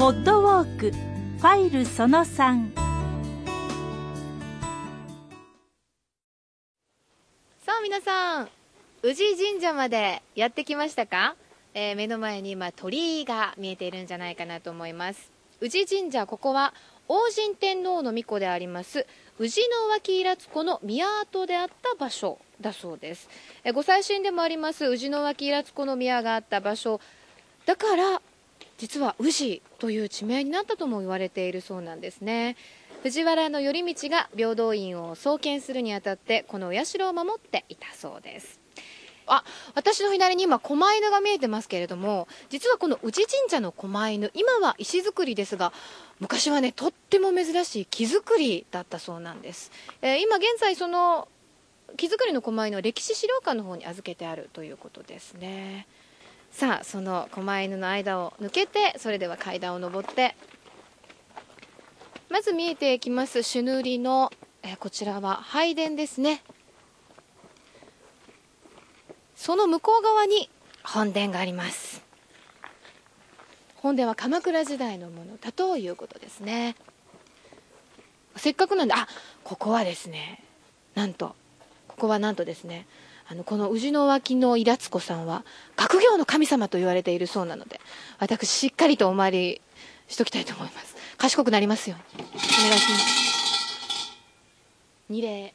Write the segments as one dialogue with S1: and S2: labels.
S1: ポッドウォークファイルその3さ
S2: あ皆さん宇治神社までやってきましたか、えー、目の前に今鳥居が見えているんじゃないかなと思います。宇治神社ここは王神天皇の御子であります宇治の脇平津湖の宮跡であった場所だそうです。えご最新でもあります宇治の脇平津湖の宮があった場所。だから実は宇治という地名になったとも言われているそうなんですね。藤原頼道が平等院を創建するにあたってこのお社を守っていたそうです。あ私の左に今狛犬が見えてますけれども実はこの宇治神社の狛犬今は石造りですが昔はねとっても珍しい木造りだったそうなんです、えー、今現在その木造りの狛犬を歴史資料館の方に預けてあるということですね。さあその狛犬の間を抜けてそれでは階段を上ってまず見えてきます朱塗りの、え、こちらは拝殿ですね。その向こう側に本殿があります。本殿は鎌倉時代のものだということですね。せっかくなんであここはですねなんとここはなんとですねあのこの宇治の脇のイラツコさんは学業の神様と言われているそうなので私しっかりとお参りしときたいと思います。賢くなりますように。お願いします。二礼。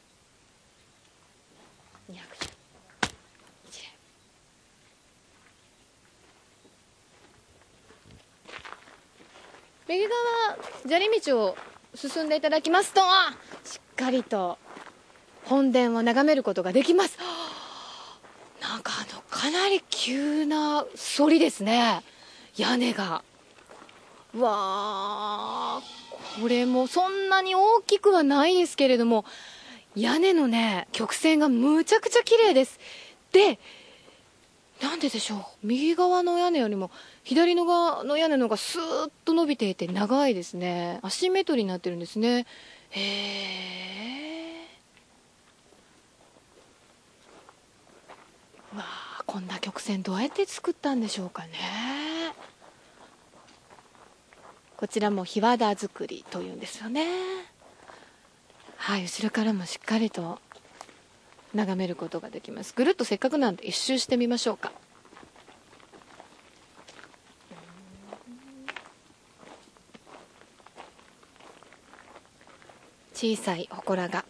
S2: 右側砂利道を進んでいただきますとしっかりと本殿を眺めることができます。かなり急な反りですね。屋根が。わあこれもそんなに大きくはないですけれども屋根のね曲線がむちゃくちゃ綺麗です。でなんででしょう。右側の屋根よりも左の側の屋根の方がスーッと伸びていて長いですね。アシンメトリーになってるんですね。へえわあこんな曲線どうやって作ったんでしょうかね。こちらも日和田作りというんですよね。はい後ろからもしっかりと眺めることができます。ぐるっとせっかくなんで一周してみましょうか。小さい祠が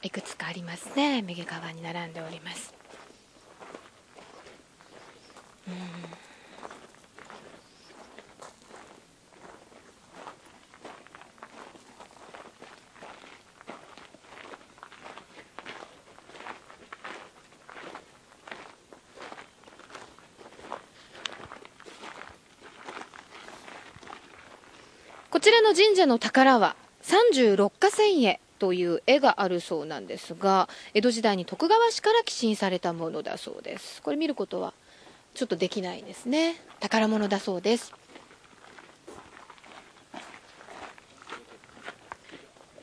S2: いくつかありますね。右側に並んでおります。こちらの神社の宝は三十六花千絵という絵があるそうなんですが江戸時代に徳川氏から寄進されたものだそうです。これ見ることはちょっとできないですね。宝物だそうです。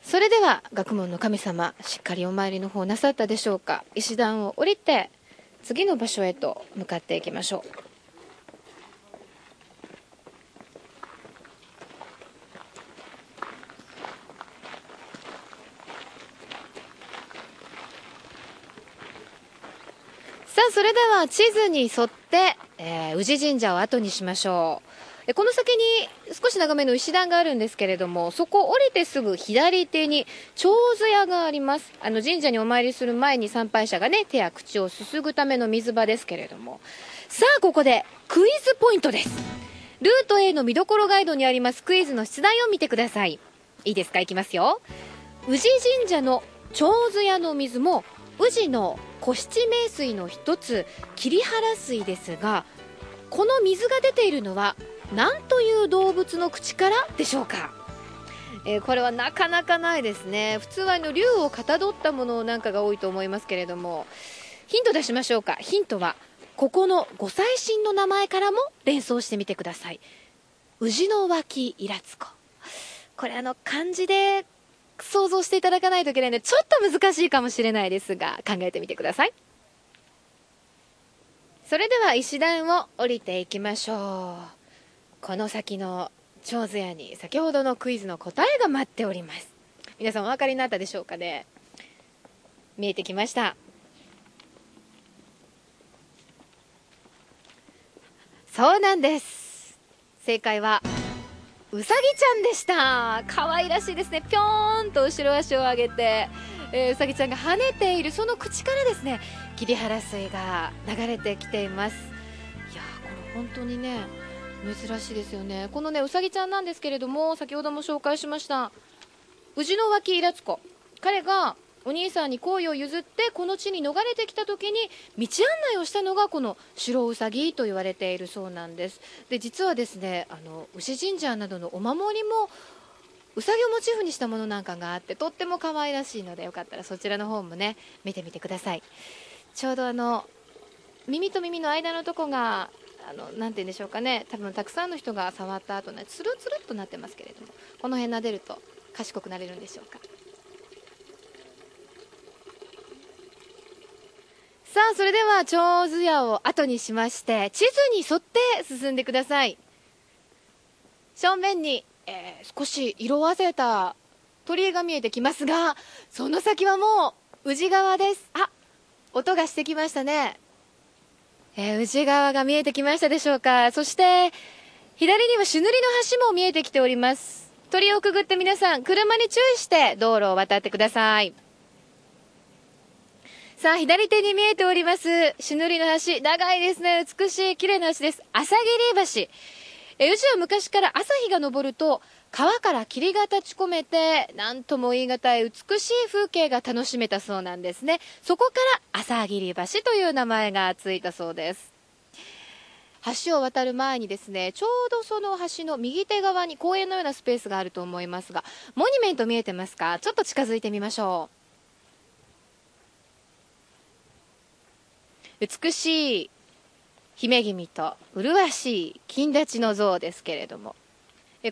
S2: それでは学問の神様しっかりお参りの方なさったでしょうか。石段を降りて次の場所へと向かっていきましょう。さあそれでは地図に沿って、えー、宇治神社を後にしましょう。この先に少し長めの石段があるんですけれども、そこを降りてすぐ左手に長寿屋があります。あの神社にお参りする前に参拝者がね、手や口をすすぐための水場ですけれども。さあ、ここでクイズポイントです。ルート A の見どころガイドにありますクイズの出題を見てください。いいですか？いきますよ。宇治神社の長寿屋の水も、宇治の古七名水の一つ桐原水ですがこの水が出ているのは何という動物の口からでしょうか？えー、これはなかなかないですね。普通はあの竜をかたどったものなんかが多いと思いますけれども。ヒント出しましょうか。ヒントはここのご祭神の名前からも連想してみてください。宇治の脇イラつここれあの漢字で想像していただかないといけないので、ちょっと難しいかもしれないですが、考えてみてください。それでは石段を降りていきましょう。この先の長津屋に先ほどのクイズの答えが待っております皆さんお分かりになったでしょうかね？見えてきましたそうなんです正解はうさぎちゃんでした。可愛らしいですね。ぴょーんと後ろ足を上げて、えー、うさぎちゃんが跳ねているその口からですね桐原水が流れてきています。いやこれ本当にね珍しいですよね。このねうさぎちゃんなんですけれども先ほども紹介しました宇治の脇イラツコ彼がお兄さんに好意を譲ってこの地に逃れてきた時に道案内をしたのがこの白うさぎと言われているそうなんです。で実はですねあの牛神社などのお守りもうさぎをモチーフにしたものなんかがあってとっても可愛らしいのでよかったらそちらの方もね見てみてください。ちょうどあの耳と耳の間のとこがあのなて言うんでしょうかね多分たくさんの人が触った後ねつるつるっとなってますけれどもこの辺撫でると賢くなれるんでしょうか。さあそれでは長津屋を後にしまして地図に沿って進んでください。正面に、えー、少し色あせた鳥居が見えてきますがその先はもう宇治川です。あ音がしてきましたね。えー、宇治川が見えてきましたでしょうか。そして左には朱塗りの橋も見えてきております。鳥をくぐって皆さん車に注意して道路を渡ってください。さあ、左手に見えております、朱塗りの橋。長いですね。美しい、綺麗な橋です。朝霧橋。え、宇治は昔から朝日が昇ると、川から霧が立ち込めて、なんとも言い難い美しい風景が楽しめたそうなんですね。そこから朝霧橋という名前がついたそうです。橋を渡る前にですね、ちょうどその橋の右手側に公園のようなスペースがあると思いますが、モニュメント見えてますか？ちょっと近づいてみましょう。美しい姫君と麗しい金立ちの像ですけれども。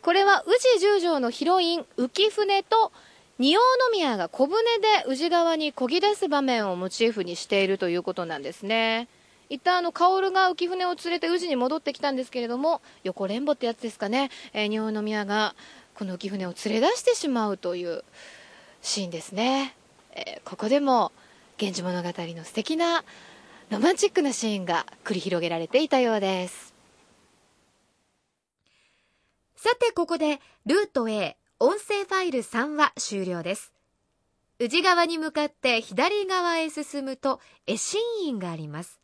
S2: これは宇治十条のヒロイン浮舟と仁王宮が小舟で宇治川に漕ぎ出す場面をモチーフにしているということなんですね。一旦あの薫が浮舟を連れて宇治に戻ってきたんですけれども横連母ってやつですかね、え、仁王宮がこの浮舟を連れ出してしまうというシーンですね、えー、ここでも「源氏物語」の素敵なロマンチックなシーンが繰り広げられていたようです。
S3: さてここでルート A 音声ファイル3は終了です。宇治川に向かって左側へ進むと絵心院があります。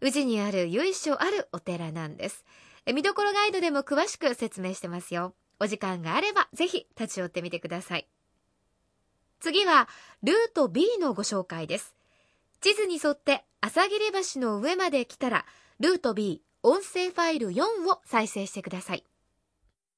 S3: 宇治にある由緒あるお寺なんです。見どころガイドでも詳しく説明してますよ。お時間があればぜひ立ち寄ってみてください。次はルート B のご紹介です。地図に沿って朝霧橋の上まで来たら、ルート B 音声ファイル4を再生してください。